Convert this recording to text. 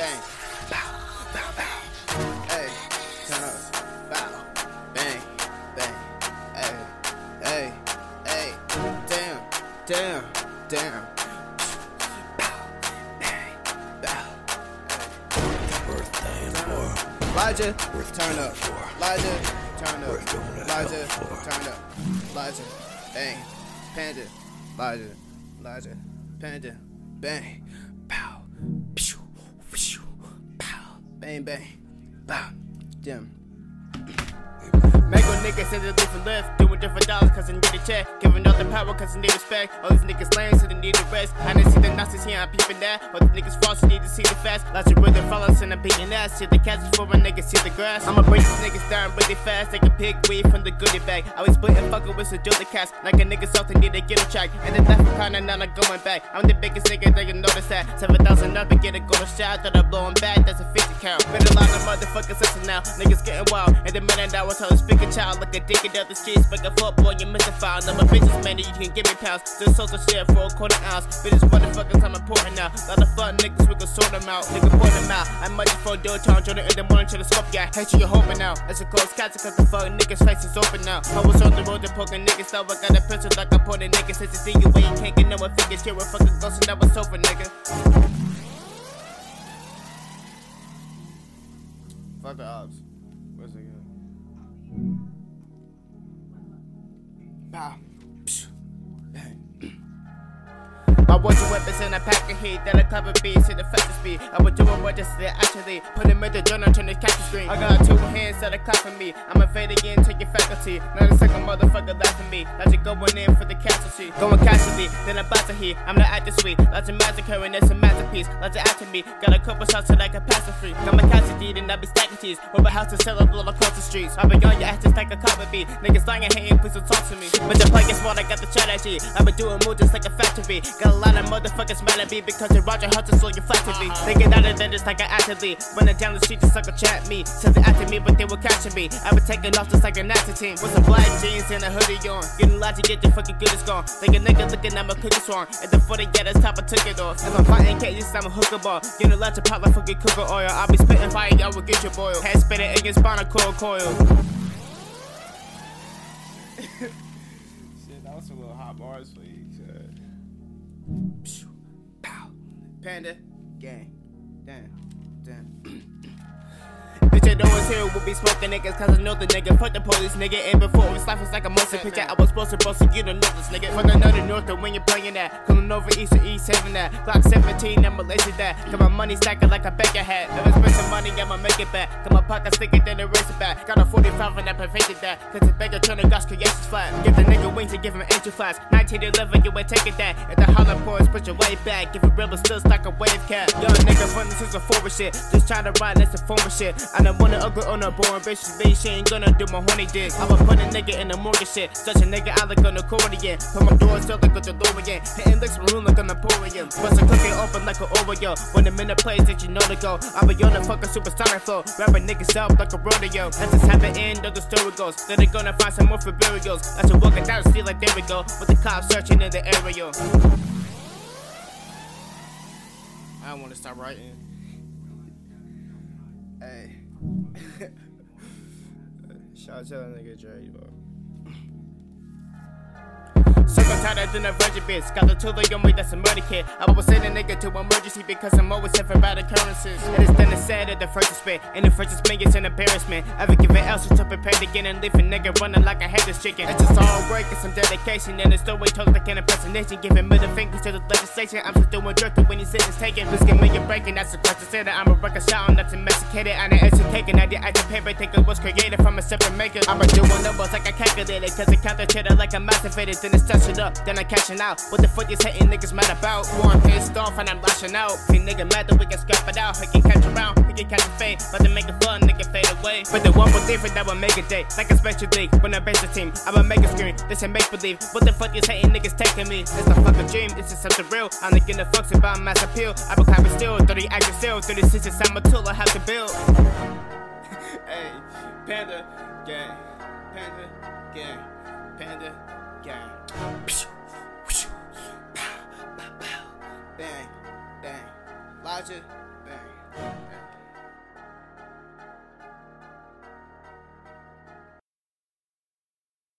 bang, bow, bow, bow. Hey, turn up, bow, bang, bang. Hey, hey, hey, damn, damn, damn. Elijah, turn up. Elijah, turn up. Elijah, turn up. Elijah, bang, panda. Elijah, Elijah, panda, bang, bang, bang, bow, dim. Niggas said they live and live, doing different dollars cause they need a check. Giving all the power cause they need respect. All these niggas lame so they need a rest. I didn't see the Nazis here, I'm peeping that. All the niggas false, you need to see the fast. Lots of rhythm fellas and I'm beating ass. See the cats before my niggas see the grass. I'ma break these niggas down really fast. Take a pig weed from the goodie bag. I was splitting fucking with the cats. Like a nigga south, they need to get a track. And then left for kinda now I'm going back. I'm the biggest nigga, they can notice that. 7,000 up and get a golden shot that I'm blowing back. That's a 50 count. Been a lot of motherfuckers now. Niggas getting wild. And the minute I was telling speak a child. Like a dick down the streets, like a football, you miss. I'm a businessman, you can give me pounds. Just social shit for a quarter ounce. Bitches motherfuckers, I'm important now. Lot of fun niggas, we can sort them out. Nigga, point them out. I'm much for do town, Jordan in the morning to the scope, yeah. Hate you, you're hoping now. It's a close catch, cause the fuck niggas' face is open now. I was on the road to poking niggas, now I got a pistol like I'm pointing niggas. Thing you way you can't get no one figures. You're a fucking and that was over, nigga. Fuck the ops. Where's it go? Bow, pew, bang. My words weapons in a pack of heat, then a clap of beats in the fastest speed. I was doing what just did actually. Put him in the journal, turn his capture screen. I got two hands that are clapping me. I'm again, take your faculty. Not a second motherfucker laughing me. You going in for the casualty. Going casually, then I'm about to heat. I'm the actor sweet. Massacre and it's a masterpiece. Lots of after me. Got a couple shots so like a passer free. Got my casualty, then I be stacking cheese. With a house to sell up all across the streets. I be on your ass just like a copper beat. Niggas lying and hating, please don't talk to me. But the play is what I got the strategy. I been doing moves just like a factory. Got a lot of motherfuckers mad at me because they Roger Hunter so you flat to me. They get out of there just like an athlete. Running down the street just like a chat me. Said they after me, but they were catching me. I been taking off just like a NASA team. With some black jeans and a hoodie on. Getting to get your fucking goodies gone. Think a nigga looking at my cookie swarm. And the 40 yeah, that's top, I took it off. If I'm fighting cases, I'm a hooker ball. Getting loud to pop like fucking cooker oil. I'll be spitting fire, y'all will get your boil. Head spinning in your spinal cord coil. Shit, that was some little hot bars for you. Pow, panda, gang, damn, damn. Know it's here, we'll be smoking niggas, cause I know the nigga. Fuck the police, nigga. And before his life was like a monster picture, I was supposed to bust you don't know this nigga. From the northern north, to when you're playing that. Coming over east to east, having that. Glock 17, I'm Malaysia that. Got my money stacking like a banker hat. If I spend some money, I'ma make it back. Got my pockets thicker than a razor back. Got a 45 and I perfected that. Cause the banker turning God's creations flat. Give the nigga wings and give him angel flash. 1911, you ain't taking that. At the hollow pours, put your way back. Give a rebel still like a wave cap. Young nigga running since a forward shit. Just trying to ride, that's the former shit. I wanna ugly on a boring bitch. Bitch, she ain't gonna do my horny dick. I'ma put a nigga in the mortgage shit. Such a nigga, I look on the accordion. Put my door still like a DeLorean. Hitting licks maroon like a Napoleon. Bust a cookie open like an Oreo. When the minute plays, that you know to go. I be on the fucking supersonic flow. Rapping niggas up like a rodeo. That's just how the end of the story goes. Then they gonna find some more for burials. That's a walking down street like there we go. With the cops searching in the area. I don't want to stop writing. Hey. Shout out to that nigga Dre, Circle tighter than a virgin bitch. Got the tool on me, that's a murder kit. I was send a nigga to emergency because I'm always for bad occurrences. And It is then sad at the first spit. And the first spit it's an embarrassment. Ever give it else to prepare to get and leave a nigga running like I a headless chicken. It's just all work and some dedication. And it's the story told like an impersonation. Giving middle fingers to the legislation. I'm just doing dirt when he says it's taken. Please give me a break and that's the question said that I'm a record shout, I'm not domesticated. I'm an educated. I did active paper, think it was created from a separate maker. I'm a doing numbers like I calculated. Cause it counter cheddar like I'm motivated. Then it's touch it up, then I'm cashing out. What the fuck is hating niggas mad about? War, pissed off and I'm lashing out. If nigga mad, then we can scrap it out. He can catch around, he can catch a fade. But to make it fun, nigga fade away. But the one was different, that would make a day. Like a special league, when I base the team, I would make a screen. This ain't make believe. What the fuck is hating niggas taking me? It's a fucking dream, this is something real. I'm not gonna fucks about mass appeal. I be climbing still, 30 active still, 36 is I'm a tool I have to build. Hey, Panda Gang, Panda Gang, Panda Gang. Bang, bang, Logic.